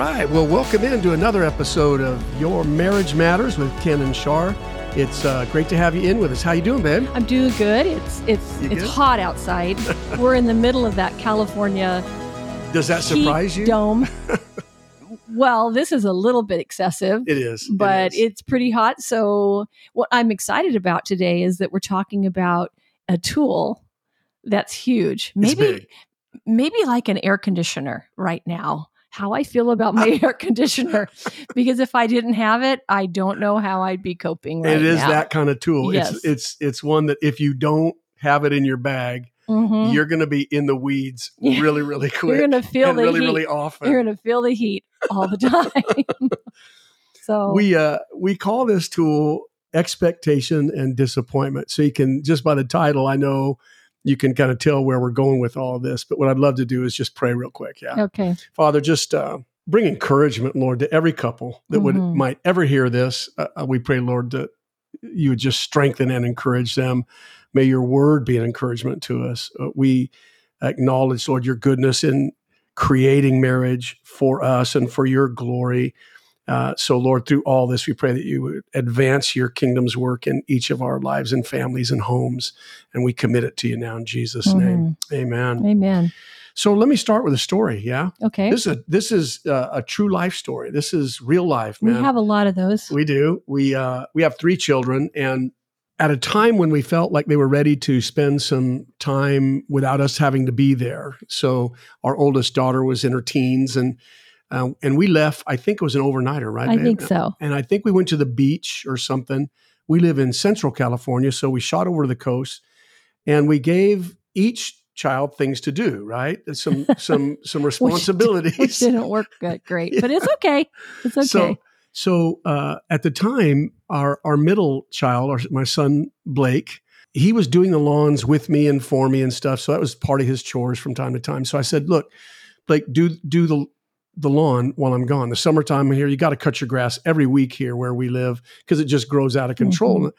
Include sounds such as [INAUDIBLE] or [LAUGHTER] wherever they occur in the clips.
right. Well, welcome into another episode of Your Marriage Matters with Ken and Shar. It's uh, great to have you in with us. How you doing, babe? I'm doing good. It's it's You it's good? hot outside. [LAUGHS] We're in the middle of that California Does that heat surprise you? dome. [LAUGHS] well, this is a little bit excessive, It is. But is. it's pretty hot. So, what I'm excited about today is that we're talking about a tool that's huge. Maybe maybe like an air conditioner right now. How I feel about my [LAUGHS] air conditioner, because if I didn't have it, I don't know how I'd be coping right it is now. that kind of tool. Yes. It's it's it's one that if you don't have it in your bag, Mhm. you're going to be in the weeds [LAUGHS] really, really quick. [LAUGHS] You're gonna feel and the really, heat. really often. You're gonna feel the heat all the time. so we uh we call this tool expectation and disappointment so you can just by the title i know you can kind of tell where we're going with all this but what i'd love to do is just pray real quick yeah. Okay. father just uh bring encouragement lord to every couple that would Mhm. might ever hear this. Uh, uh, we pray lord that you would just strengthen and encourage them. May your word be an encouragement to us. Uh, we acknowledge lord your goodness in creating marriage for us and for your glory uh, so, Lord, through all this, we pray that you would advance your kingdom's work in each of our lives and families and homes. And we commit it to you now in Jesus' name. Amen. Mm-hmm. Amen. So, let me start with a story. Yeah. Okay. This is a, this is uh, a true life story. This is real life, we have a lot of those. We do. We uh, we have three children, and at a time when we felt like they were ready to spend some time without us having to be there. So our oldest daughter was in her teens, and uh, and we left. I think it was an overnighter, right? I think so. And I think we went to the beach or something. We live in Central California, so we shot over to the coast, and we gave each child things to do. Right, some [LAUGHS] some some responsibilities. Which didn't work great, but it's [LAUGHS] okay. It's okay. So, so uh, at the time, our our middle child, our, my son Blake, he was doing the lawns with me and for me and stuff. So that was part of his chores from time to time. So I said, "Look, Blake, do do the the lawn while I'm gone. The summertime here, you got to cut your grass every week here where we live because it just grows out of control. Mhm.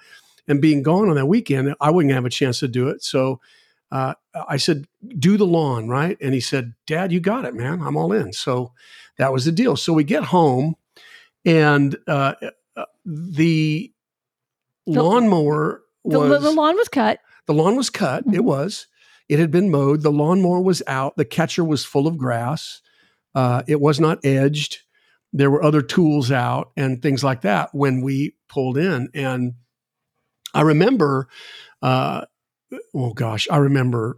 And being gone on that weekend, I wouldn't have a chance to do it. So." Uh, I said, do the lawn, right? And he said, Dad, you got it, man. I'm all in. So that was the deal. So we get home and uh, uh, the, The- lawnmower the, was the lawn was cut. the lawn was cut. It Mhm. was. It had been mowed. The lawnmower was out. The catcher was full of grass. Uh, it was not edged. There were other tools out and things like that when we pulled in. And I remember, uh, oh gosh, I remember.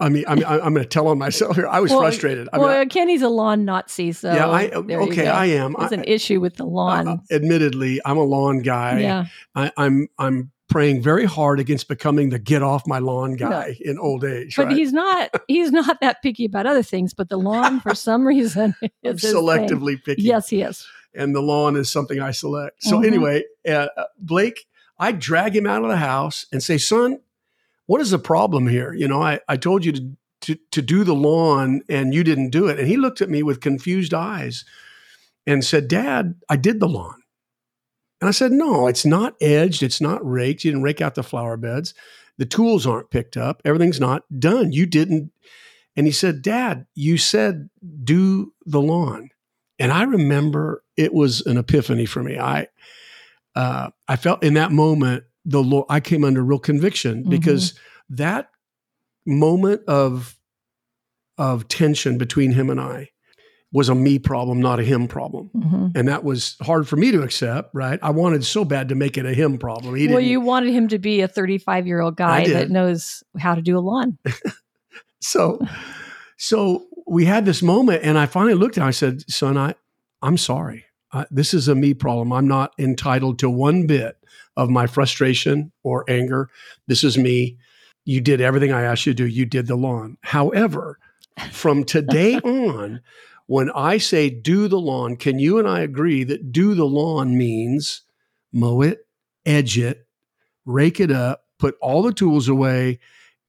I mean, I mean, I- I'm going to tell on myself here. I was Well, frustrated. I mean, well, Kenny's a lawn Nazi, so yeah, I okay. I am. It's an issue with the lawn. uh, admittedly, I'm a lawn guy. yeah, I, I'm I'm praying very hard against becoming the get off my lawn guy in old age. but right? he's not. [LAUGHS] He's not that picky about other things. But the lawn, for some [LAUGHS] reason, is selectively picky. Yes, he is. and the lawn is something I select. So Mhm. anyway, uh, uh, Blake, I drag him out of the house and say, "Son, what is the problem here? You know, I, I told you to, to to do the lawn and you didn't do it." And he looked at me with confused eyes and said, "Dad, I did the lawn." And I said, "No, it's not edged. It's not raked. You didn't rake out the flower beds. The tools aren't picked up. Everything's not done. You didn't." And he said, "Dad, you said do the lawn." And I remember it was an epiphany for me. I uh, I felt in that moment the Lord. I came under real conviction because that moment of of tension between him and I was a me problem, not a him problem, Mhm. and that was hard for me to accept. Right? I wanted so bad to make it a him problem. He Well, you wanted him to be a 35 year old guy that knows how to do a lawn. [LAUGHS] [LAUGHS] so so we had this moment and i finally looked at him i said son i i'm sorry I, this is a me problem i'm not entitled to one bit of my frustration or anger this is me you did everything i asked you to do you did the lawn however from today [LAUGHS] on when i say do the lawn can you and i agree that do the lawn means mow it edge it rake it up put all the tools away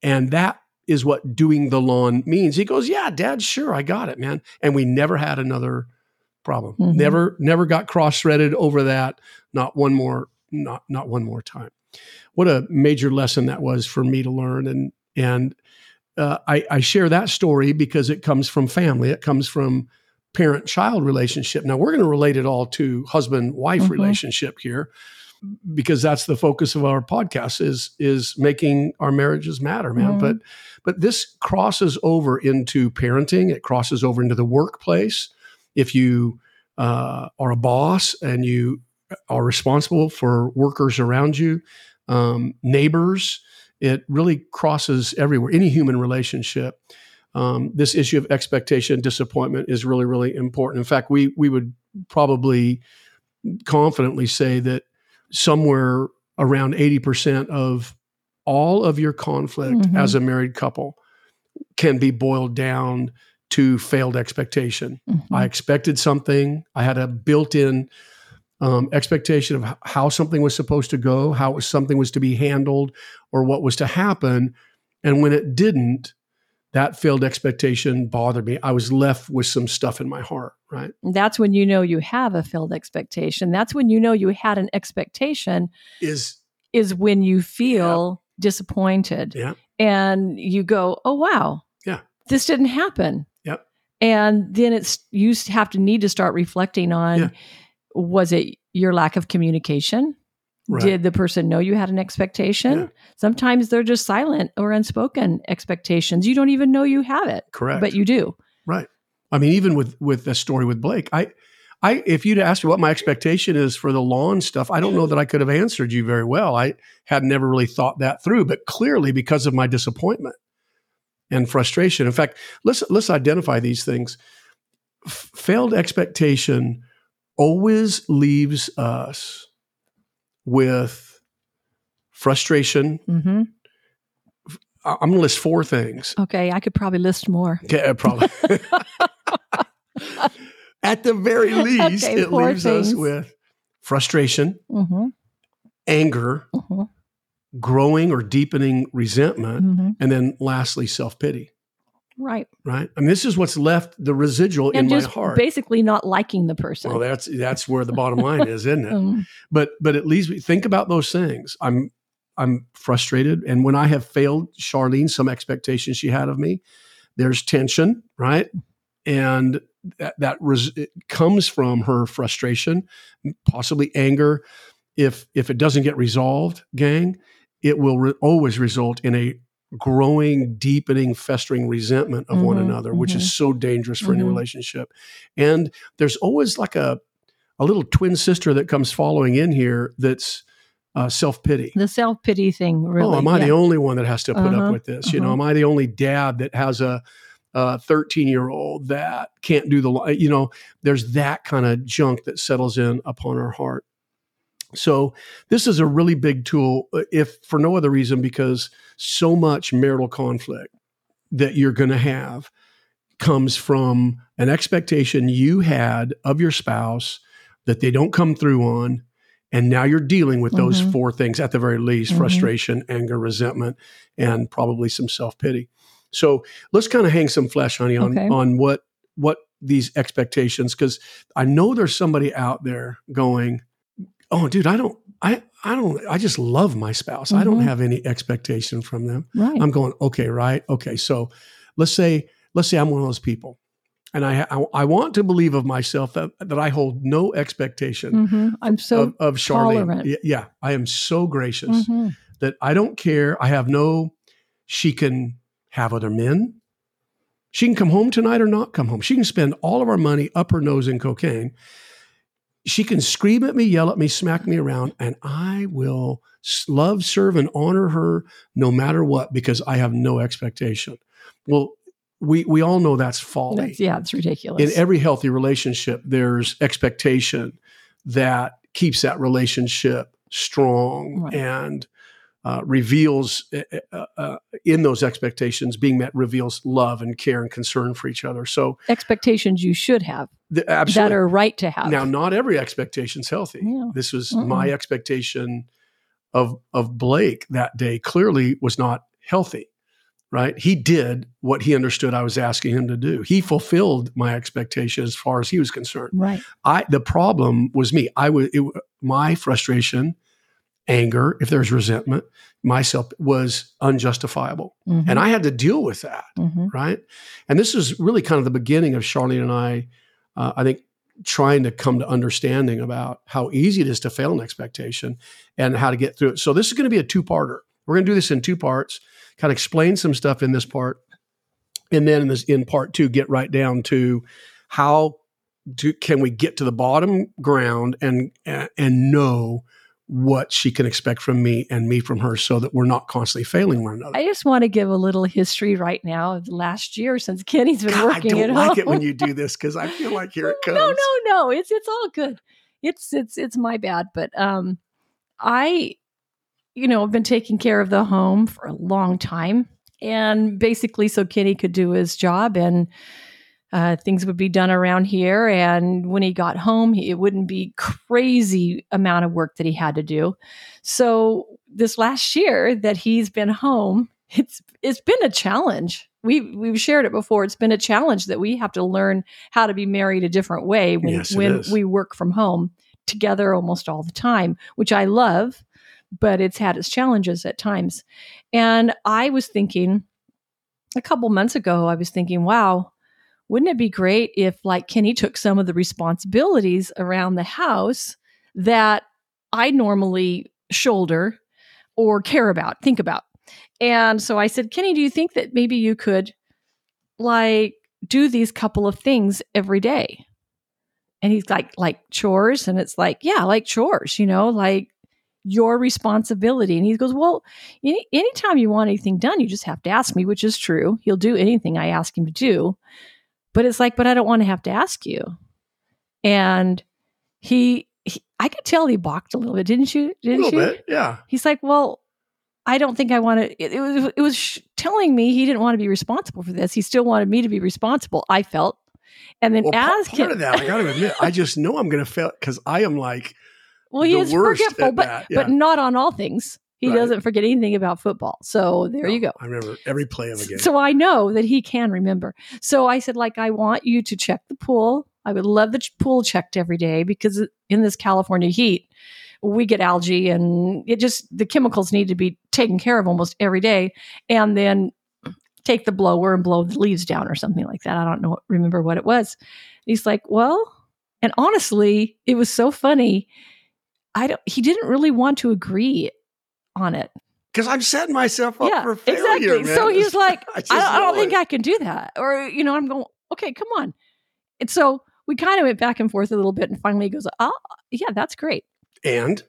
and that is what doing the lawn means. He goes, Yeah, dad, sure, I got it, man. And we never had another problem. Mhm. Never, never got cross-threaded over that. Not one more, not not one more time. What a major lesson that was for me to learn. And and uh, I, I share that story because it comes from family. It comes from parent child relationship. Now we're going to relate it all to husband wife Mhm. relationship here because that's the focus of our podcast is is making our marriages matter, man. Mhm. But but this crosses over into parenting. It crosses over into the workplace. If you uh, are a boss and you are responsible for workers around you, um, neighbors, it really crosses everywhere. Any human relationship. Um, this issue of expectation, disappointment is really, really important. In fact, we we would probably confidently say that somewhere around 80% of all of your conflict Mhm. as a married couple can be boiled down to failed expectation. Mhm. I expected something. I had a built-in um, expectation of how something was supposed to go, how something was to be handled, or what was to happen. And when it didn't, that failed expectation bothered me. I was left with some stuff in my heart. Right? That's when you know you have a failed expectation. That's when you know you had an expectation, Is is when you feel disappointed. Yeah. And you go, oh, wow. Yeah. This didn't happen. Yep. And then it's, you have to need to start reflecting on Yeah. Was it your lack of communication? right. Did the person know you had an expectation? Yeah. Sometimes they're just silent or unspoken expectations. You don't even know you have it, correct? but you do. Right. I mean, even with with the story with Blake, I, I, if you'd asked me what my expectation is for the lawn stuff, I don't know that I could have answered you very well. I had never really thought that through, but clearly because of my disappointment and frustration. In fact, let's let's identify these things. F- failed expectation always leaves us with frustration. hmm I- I'm going to list four things. Okay. I could probably list more. Okay, probably. [LAUGHS] [LAUGHS] At the very least, Okay, it leaves us with frustration, hmm anger, hmm growing or deepening resentment, hmm and then lastly, self pity. Right. Right? I mean, this is what's left the residual and in my heart. basically not liking the person. well, that's that's where the bottom line is, isn't it? [LAUGHS] Um, But but at least we think about those things. I'm I'm frustrated, and when I have failed Charlene, some expectations she had of me, there's tension, right? And that that res- it comes from her frustration, possibly anger. If if it doesn't get resolved, gang, it will re- always result in a growing, deepening, festering resentment of one Mhm, another, which is so dangerous for any relationship. And there's always like a a little twin sister that comes following in here that's uh, self pity. the self pity thing, really. oh, am I yeah. the only one that has to put Uh-huh, up with this? You know, uh-huh. am I the only dad that has a 13 year old that can't do the, you know, there's that kind of junk that settles in upon our heart. So this is a really big tool, uh, if for no other reason, because so much marital conflict that you're going to have comes from an expectation you had of your spouse that they don't come through on. And now you're dealing with those Mhm. four things at the very least Mhm. frustration, anger, resentment, and probably some self pity. So let's kind of hang some flesh, honey, on, Okay. on what, what these expectations, because I know there's somebody out there going, Oh, dude, I don't, I, I don't, I just love my spouse. I don't Mhm. have any expectation from them. Right. I'm going, okay, right. Okay. So let's say, let's say I'm one of those people and I, I, I want to believe of myself that, that I hold no expectation hmm I'm so. of, of Charlene. tolerant. Y- Yeah. I am so gracious Mhm. that I don't care. I have no, she can have other men. She can come home tonight or not come home. She can spend all of our money up her nose in cocaine. She can scream at me, yell at me, smack me around, and I will love, serve, and honor her no matter what because I have no expectation. Well, we we all know that's folly That's- yeah, it's ridiculous. in every healthy relationship, there's expectation that keeps that relationship strong Right. and uh, reveals uh, uh, in those expectations being met reveals love and care and concern for each other. So, Expectations you should have the, that are right to have. Now, not every expectation is healthy. Yeah. This was Mm-mm. my expectation of of Blake that day. Clearly, was not healthy. Right? He did what he understood I was asking him to do. He fulfilled my expectation as far as he was concerned. right. I the problem was me. I was it, my frustration, anger, if there's resentment, myself was unjustifiable, Mhm. and I had to deal with that Mhm. right? And this is really kind of the beginning of Charlene and I uh, I think trying to come to understanding about how easy it is to fail an expectation and how to get through it. So this is going to be a two-parter. We're going to do this in two parts. Kind of explain some stuff in this part, and then in this in part two, get right down to how do, can we get to the bottom ground and and know what she can expect from me and me from her so that we're not constantly failing one another. I just want to give a little history right now of the last year since Kenny's been God, working I don't at like home. it when you do this because I feel like here it comes. No, no, no. It's it's all good. It's it's it's my bad, but um I you know, I've been taking care of the home for a long time and basically so Kenny could do his job and uh, things would be done around here. And when he got home, he, it wouldn't be crazy amount of work that he had to do. So this last year that he's been home, it's it's been a challenge. We we've shared it before. It's been a challenge that we have to learn how to be married a different way when Yes, it when is. we work from home together almost all the time, which I love, but it's had its challenges at times. And I was thinking a couple months ago, I was thinking, wow, wouldn't it be great if like Kenny took some of the responsibilities around the house that I normally shoulder or care about, think about. And so I said, Kenny, do you think that maybe you could like do these couple of things every day? And he's like, like chores. And it's like, yeah, like chores, you know, like your responsibility. And he goes, well, any, anytime you want anything done, you just have to ask me, which is true. He'll do anything I ask him to do. But it's like, but I don't want to have to ask you. And he, he I could tell he balked a little bit, didn't you? Didn't little you? bit, yeah. He's like, well, I don't think I want to. It, it was it was sh- telling me he didn't want to be responsible for this. He still wanted me to be responsible. I felt, and then Well, as part, Ken- of that, I got to admit, I just know I'm going to fail because I am like, well, he is forgetful, but that, but not on all things. He Right. doesn't forget anything about football. So there you go. I remember every play of the game. So I know that he can remember. So I said, like, I want you to check the pool. I would love the pool checked every day because in this California heat, we get algae and it just, the chemicals need to be taken care of almost every day. And then take the blower and blow the leaves down or something like that. I don't know, remember what it was. He's like, well, and honestly, it was so funny. I don't, he didn't really want to agree on it. Because I'm setting myself up yeah, for failure. exactly. man. So he's [LAUGHS] like, I I, don't, I don't think it. I can do that. Or, you know, I'm going, okay, come on. And so we kind of went back and forth a little bit. And finally he goes, oh, yeah, that's great. And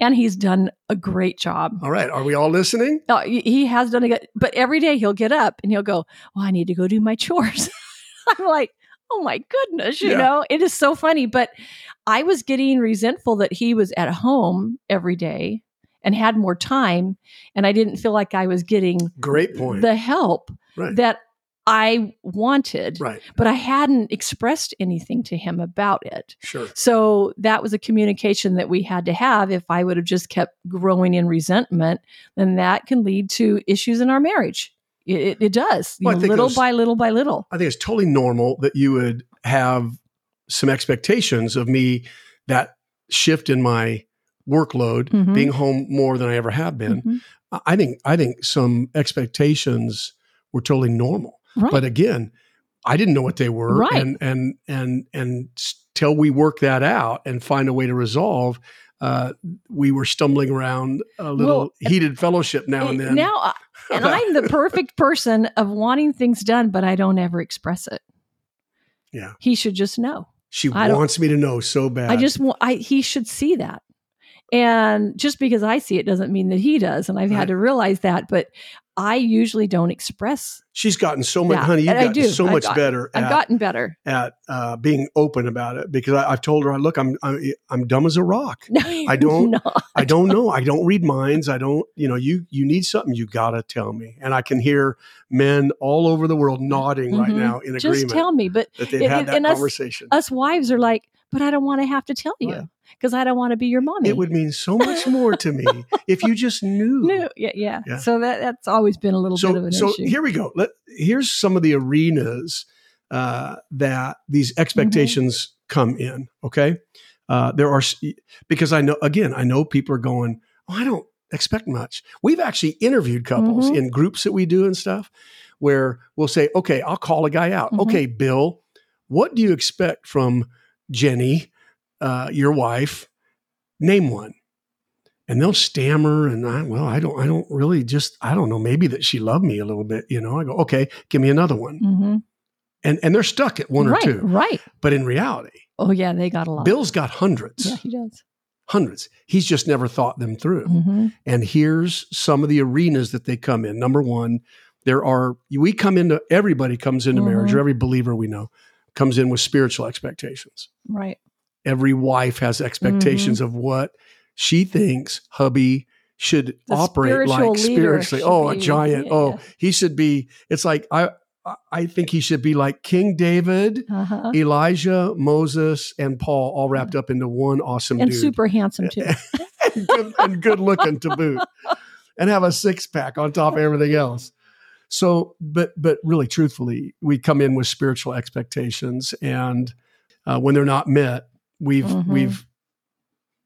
And he's done a great job. all right, are we all listening? Uh, he he has done a good, but every day he'll get up and he'll go, well, I need to go do my chores. [LAUGHS] I'm like, oh my goodness, you Yeah. know, it is so funny. But I was getting resentful that he was at home every day and had more time. And I didn't feel like I was getting Great point. the help right. that I wanted, right. but I hadn't expressed anything to him about it. Sure. So that was a communication that we had to have. If I would have just kept growing in resentment, then that can lead to issues in our marriage. It, it, does, Well, know, little those- by little by little. I think it's totally normal that you would have some expectations of me that shift in my workload, Mhm. being home more than I ever have been. Mhm. I- think I think some expectations were totally normal. Right. But again, I didn't know what they were, Right. and and and and till we work that out and find a way to resolve, uh, we were stumbling around a little Well, heated fellowship now and Eh, then. Now, and [LAUGHS] I'm the perfect person of wanting things done, but I don't ever express it. Yeah. He should just know. she I wants me to know so bad. I just want, I, he should see that. And just because I see it doesn't mean that he does. And I've Right. had to realize that, but I usually don't express. she's gotten so much, Yeah, honey. You've gotten do. so I've much got- better I've at, gotten better. at uh, being open about it because I, I've told her, look, I'm, I'm I'm dumb as a rock. [LAUGHS] I don't- No. I don't know. I don't read minds. I don't, you know, you you need something, you gotta tell me. And I can hear men all over the world nodding right Mhm. now in Just agreement tell me. But that they've and- had that and us- conversation. us wives are like, but I don't want to have to tell you because I don't want to be your mommy. it would mean so much more to me if you just knew. [LAUGHS] No, yeah, yeah, Yeah. So that that's always been a little bit of So an so issue. here we go. Let here's some of the arenas uh, that these expectations come in. Okay, uh, there are because I know again I know people are going. Oh, I don't expect much. We've actually interviewed couples Mhm. in groups that we do and stuff where we'll say, okay, I'll call a guy out. Mhm. Okay, Bill, what do you expect from Jenny, uh, your wife? Name one. And they'll stammer, and I, well, I don't, I don't really just, I don't know, maybe that she loved me a little bit, you know. I go, okay, give me another one, hmm and and they're stuck at one right, or two. Right. But in reality, Oh yeah, they got a lot. Bill's got hundreds, Yeah, he does. hundreds. He's just never thought them through. hmm And here's some of the arenas that they come in. Number one, there are, we come into, everybody comes into marriage, Mhm. or every believer we know comes in with spiritual expectations. Right. Every wife has expectations of what she thinks hubby should Mm-hmm. The operate like spiritually. Oh, a giant. yeah, oh, he should be, it's like, I, I- I think he should be like King David, Uh-huh. Elijah, Moses, and Paul all wrapped up into one awesome And dude super handsome too. [LAUGHS] and, good, and good looking to boot, [LAUGHS] and have a six pack on top of everything else. So, but but really, truthfully, we come in with spiritual expectations, and uh, when they're not met, we've Mhm. we've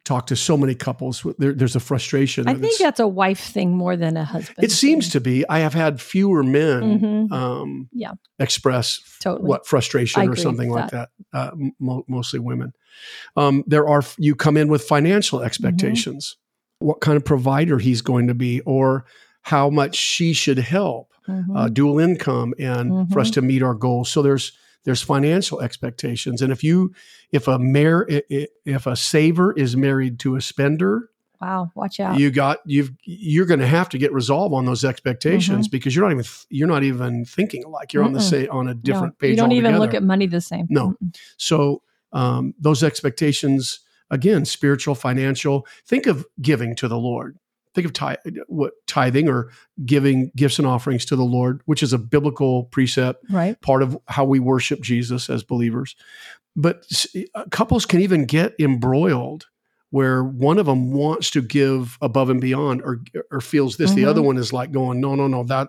talked to so many couples. There, there's a frustration. I think that's a wife thing more than a husband. it seems to be. I have had fewer men Mhm. um, Yeah. express totally. what frustration I or something like that. Uh, mo- mostly women. Um, there are you come in with financial expectations, what kind of provider he's going to be, or how much she should help, Mhm. uh, dual income, and for us Mhm. to meet our goals. So there's there's financial expectations, and if you if a mayor if a saver is married to a spender, wow. Watch out. you got you've you're going to have to get resolve on those expectations because you're not even you're not even thinking alike. You're on the same on a No, different page. You don't even look at money the same. No. So um, those expectations, again, spiritual, financial. Think of giving to the Lord. Think of tithe, what tithing or giving gifts and offerings to the Lord, which is a biblical precept, Right. part of how we worship Jesus as believers. But uh, couples can even get embroiled where one of them wants to give above and beyond or or feels this the Mhm. other one is like going no no no that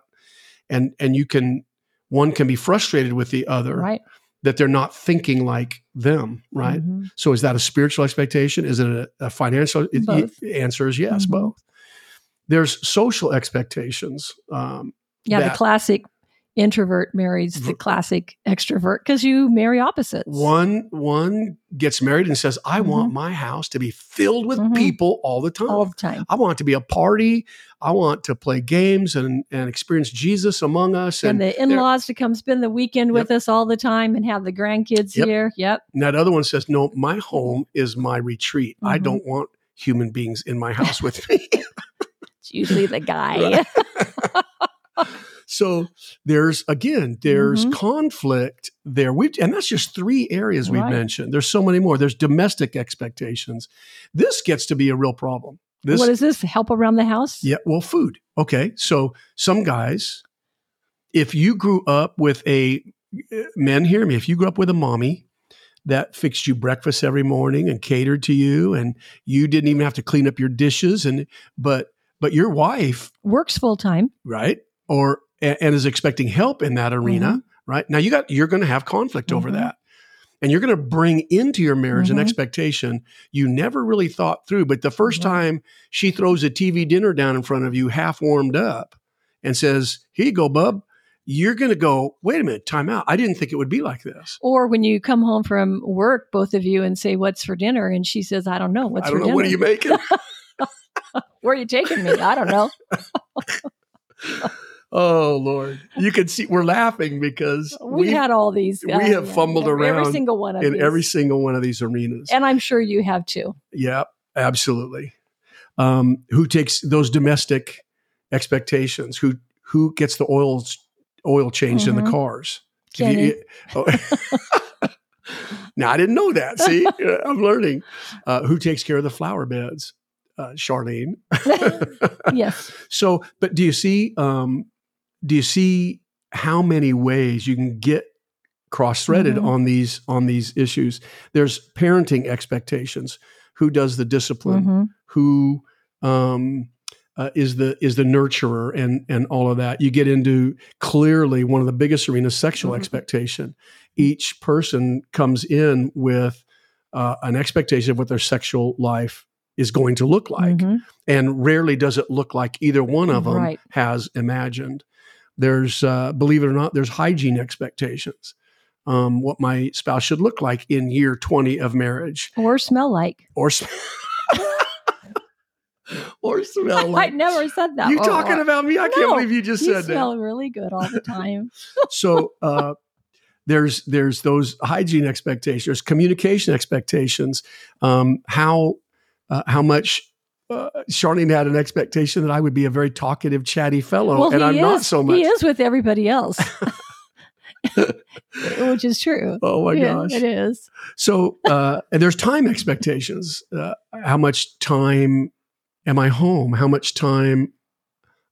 and and you can one can be frustrated with the other Right. that they're not thinking like them, right? Mhm. So is that a spiritual expectation? Is it a, a financial? It, answer is yes, Mhm. both. There's social expectations. Um, Yeah. that- the classic introvert marries the classic extrovert because you marry opposites. one one gets married and says, "I Mm-hmm. want my house to be filled with Mhm. people all the time. all the time. I want it to be a party. I want to play games and and experience Jesus among us." And, And, the in-laws to come spend the weekend with us all the time and have the grandkids Yep. here. Yep. and that other one says, "No, my home is my retreat. I Mhm. don't want human beings in my house with me." [LAUGHS] It's usually the [LAUGHS] guy. [LAUGHS] So there's again, there's Mhm. conflict there. We and that's just three areas we've Right. mentioned. There's so many more. There's domestic expectations. This gets to be a real problem. This what is this? Help around the house? yeah, well, food. Okay. So some guys, if you grew up with a men hear me, if you grew up with a mommy that fixed you breakfast every morning and catered to you and you didn't even have to clean up your dishes and but but your wife Works full time. right? Or and, is expecting help in that arena, right? Now you got you're going to have conflict over Mhm. that. And you're going to bring into your marriage an Mhm. expectation you never really thought through. But the first Right. time she throws a TV dinner down in front of you, half warmed up, and says, Here you go, bub, you're going to go, Wait a minute, time out. I didn't think it would be like this. Or when you come home from work, both of you, and say, What's for dinner? And she says, I don't know. What's I for don't know. dinner? What are you making? [LAUGHS] Where are you taking me? I don't know. [LAUGHS] oh, Lord. You can see we're laughing because We, we had all these. we have yeah, fumbled every, around Every single one of in these. every single one of these arenas. and I'm sure you have too. Yeah, absolutely. Um, who takes those domestic expectations? Who who gets the oils oil changed in the Mhm. cars? Kenny. you- oh. [LAUGHS] now I didn't know that. See, [LAUGHS] I'm learning. Uh, who takes care of the flower beds? Uh, Charlene. [LAUGHS] yes. So, but do you see? Um, do you see how many ways you can get cross-threaded Mhm. on these on these issues? There's parenting expectations. Who does the discipline? Mhm. who um, uh, is the is the nurturer and and all of that. You get into clearly one of the biggest arenas, sexual Mhm. expectation. Each person comes in with uh, an expectation of what their sexual life is going to look like, Mhm. and rarely does it look like either one of them Right. has imagined. There's, uh, believe it or not, there's hygiene expectations. um, what my spouse should look like in year 20 of marriage Or smell like. or sm- [LAUGHS] or smell [LAUGHS] like. I never said that. You before. talking about me? I can't believe you just You said that. smell really good all the [LAUGHS] time. so uh, there's there's those hygiene expectations, there's communication expectations. Um, how uh, how much uh, Charlene had an expectation that I would be a very talkative, chatty fellow, well, and I'm is. not so much. He is with everybody else, [LAUGHS] [LAUGHS] which is true. Oh my yeah, gosh! it is. So uh, and there's time expectations. Uh, how much time am I home? How much time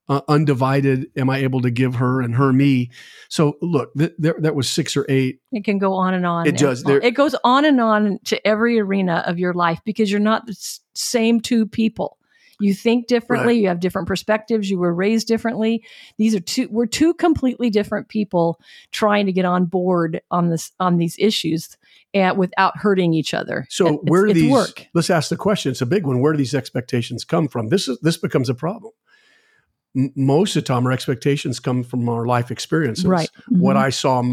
uh, undivided am I able to give her and her me? So look, th- there that was six or eight. It can go on and on. It does. There- It goes on and on to every arena of your life because you're not the same two people. You think differently. Right. You have different perspectives. You were raised differently. These are two. We're two completely different people trying to get on board on this on these issues, and without hurting each other. So where do these? work? Let's ask the question. It's a big one. Where do these expectations come from? This is this becomes a problem. Most of the time, our expectations come from our life experiences. Right. What Mhm. I saw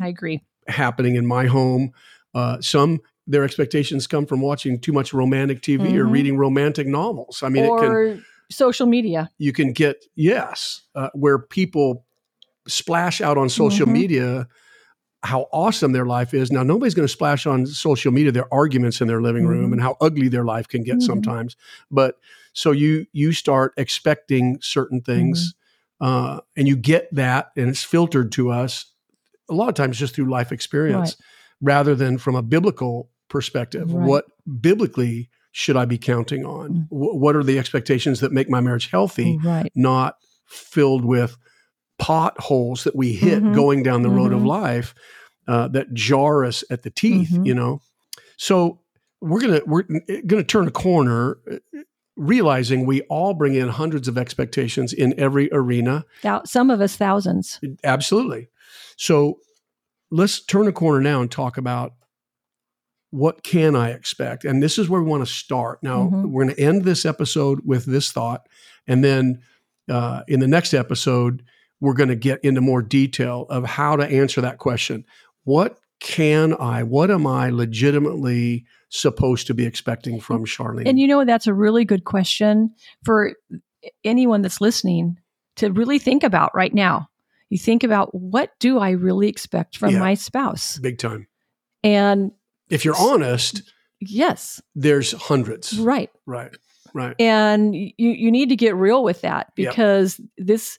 i agree. happening in my home. Uh, some their expectations come from watching too much romantic TV or Mhm. reading romantic novels. I mean, it can or social media. you can get yes, uh, where people splash out on social Mhm. media how awesome their life is. Now nobody's going to splash on social media their arguments in their living room Mhm. and how ugly their life can get Mhm. sometimes. But so you you start expecting certain things, Mm-hmm. uh, and you get that, and it's filtered to us a lot of times just through life experience, rather than from a biblical perspective. Right. What biblically should I be counting on? Mm. Wh- what are the expectations that make my marriage healthy? Right. not filled with potholes that we hit Mhm. going down the road of Mhm. life uh, that jar us at the teeth. Mhm. You know, so we're gonna we're gonna turn a corner, uh, realizing we all bring in hundreds of expectations in every arena. Thou- some of us thousands. Absolutely. So let's turn a corner now and talk about what can I expect? And this is where we want to start. Now, Mhm. we're going to end this episode with this thought. And then uh, in the next episode, we're going to get into more detail of how to answer that question. What can I, what am I legitimately supposed to be expecting from Charlene? And you know, that's a really good question for anyone that's listening to really think about right now. You think about what do I really expect from Yeah. my spouse? Big time. And If you're honest, yes, there's hundreds. right. Right. Right. And you you need to get real with that Yep. because this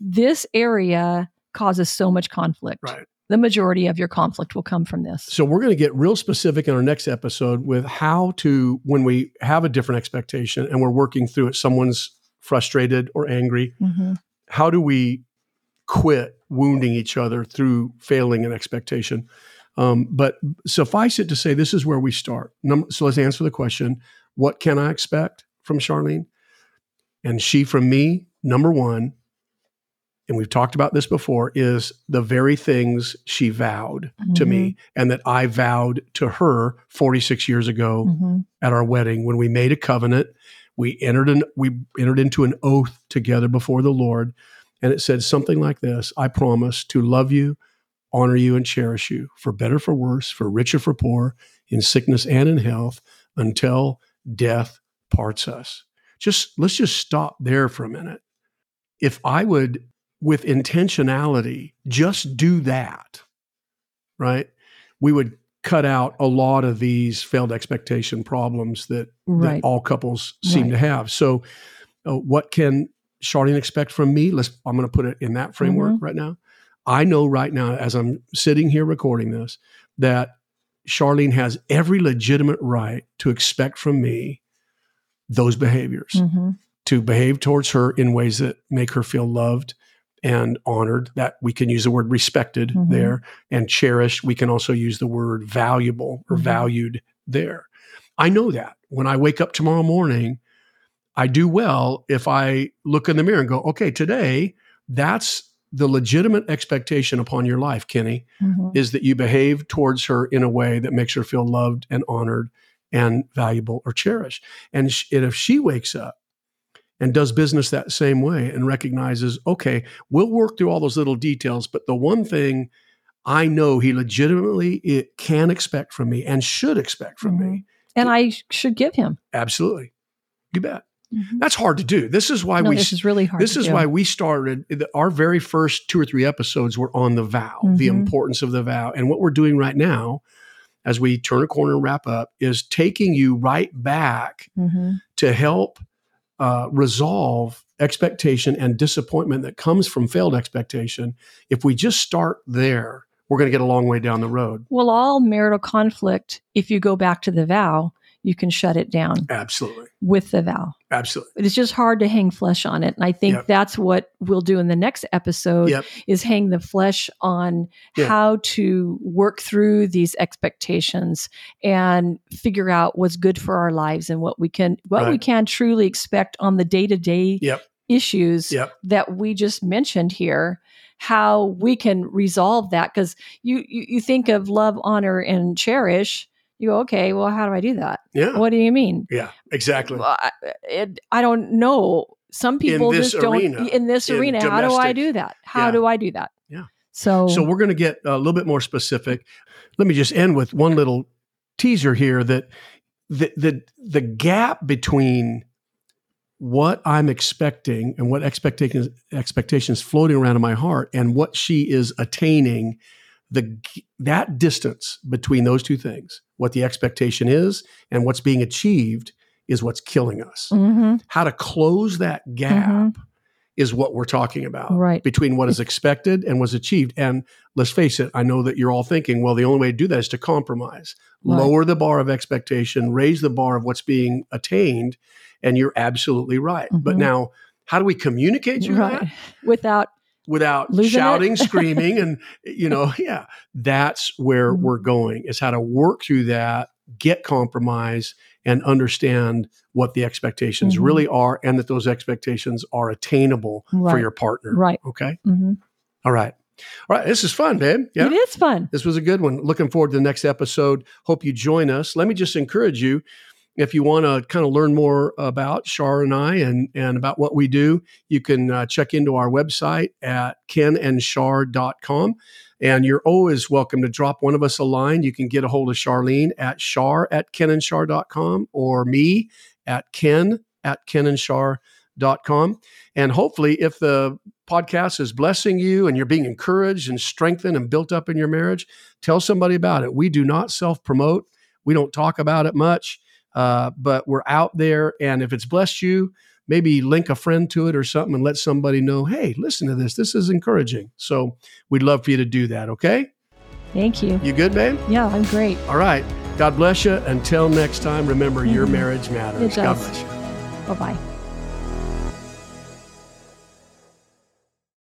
this area causes so much conflict. Right. The majority of your conflict will come from this. So we're going to get real specific in our next episode with how to, when we have a different expectation and we're working through it, someone's frustrated or angry, Mhm. how do we quit wounding each other through failing an expectation? Um, but suffice it to say, this is where we start. Number, so let's answer the question what can I expect from Charlene? And she from me, number one, and we've talked about this before, is the very things she vowed to me and that I vowed to her 46 years ago Mhm. at our wedding when we made a covenant. We entered an, we entered into an oath together before the Lord, and it said something like this: "I promise to love you, honor you, and cherish you, for better, for worse, for richer, for poor, in sickness and in health, until death parts us." Just let's just stop there for a minute. If I would, with intentionality, just do that, right? We would cut out a lot of these failed expectation problems that, Right. that all couples seem Right. to have. So, uh, what can Charlene expect from me? Let's. I'm going to put it in that framework Mm-hmm. right now. I know right now, as I'm sitting here recording this, that Charlene has every legitimate right to expect from me those behaviors Mhm. to behave towards her in ways that make her feel loved and honored that we can use the word respected Mhm. there and cherished we can also use the word valuable or Mhm. valued there i know that when i wake up tomorrow morning i do well if i look in the mirror and go okay today that's the legitimate expectation upon your life kenny Mhm. is that you behave towards her in a way that makes her feel loved and honored and valuable or cherished. And, sh- and if she wakes up and does business that same way and recognizes, okay, we'll work through all those little details, but the one thing I know he legitimately it can expect from me and should expect from me. And I should give him. Absolutely. You bet. Mhm. That's hard to do. This is why No, we this is really hard. this is do. why we started our very first two or three episodes were on the vow, the Mhm. importance of the vow. And what we're doing right now as we turn a corner and wrap up is taking you right back Mhm. to help uh, resolve expectation and disappointment that comes from failed expectation. If we just start there, we're going to get a long way down the road. Well, all marital conflict, if you go back to the vow, you can shut it down Absolutely. with the vow. Absolutely. But it's just hard to hang flesh on it. And I think Yep. that's what we'll do in the next episode Yep. is hang the flesh on Yeah. how to work through these expectations and figure out what's good for our lives and what we can what we can truly expect on the day-to-day Yep. issues Yep. that we just mentioned here how we can resolve that because you, you you think of love honor and cherish you go okay well how do i do that Yeah. what do you mean Yeah. Exactly. well, I, it, I don't know. Some people just arena, don't in this in arena. How do I do that? How Yeah. do I do that? Yeah. So, So we're going to get a little bit more specific. Let me just end with one little teaser here that the the the gap between what I'm expecting and what expectations expectations floating around in my heart and what she is attaining the that distance between those two things what the expectation is and what's being achieved is what's killing us Mhm. how to close that gap Mhm. is what we're talking about Right. between what is expected and was achieved. And let's face it, I know that you're all thinking, well, the only way to do that is to compromise, Right. lower the bar of expectation, raise the bar of what's being attained. And you're absolutely right. But Mhm. now, how do we communicate right. that [LAUGHS] Without without Losing shouting, screaming, and [LAUGHS] you know, yeah, that's where Mhm. we're going is how to work through that, get compromise, and understand what the expectations Mhm. really are, and that those expectations are attainable for your partner. right. Okay. Mhm. All right. All right. This is fun, babe. Yeah. It is fun. This was a good one. Looking forward to the next episode. Hope you join us. Let me just encourage you if you want to kind of learn more about Shar and I and, and about what we do, you can uh, check into our website at kenandshar.com. And you're always welcome to drop one of us a line. You can get a hold of Charlene at shar at kenandshar.com or me at ken at kenandshar.com. And hopefully, if the podcast is blessing you and you're being encouraged and strengthened and built up in your marriage, tell somebody about it. We do not self promote, we don't talk about it much, uh, but we're out there. And if it's blessed you, maybe link a friend to it or something and let somebody know, hey, listen to this. This is encouraging. So we'd love for you to do that. Okay. Thank you. You good, babe? Yeah, I'm great. All right. God bless you. Until next time, remember your Mhm. marriage matters. God bless you. Bye bye.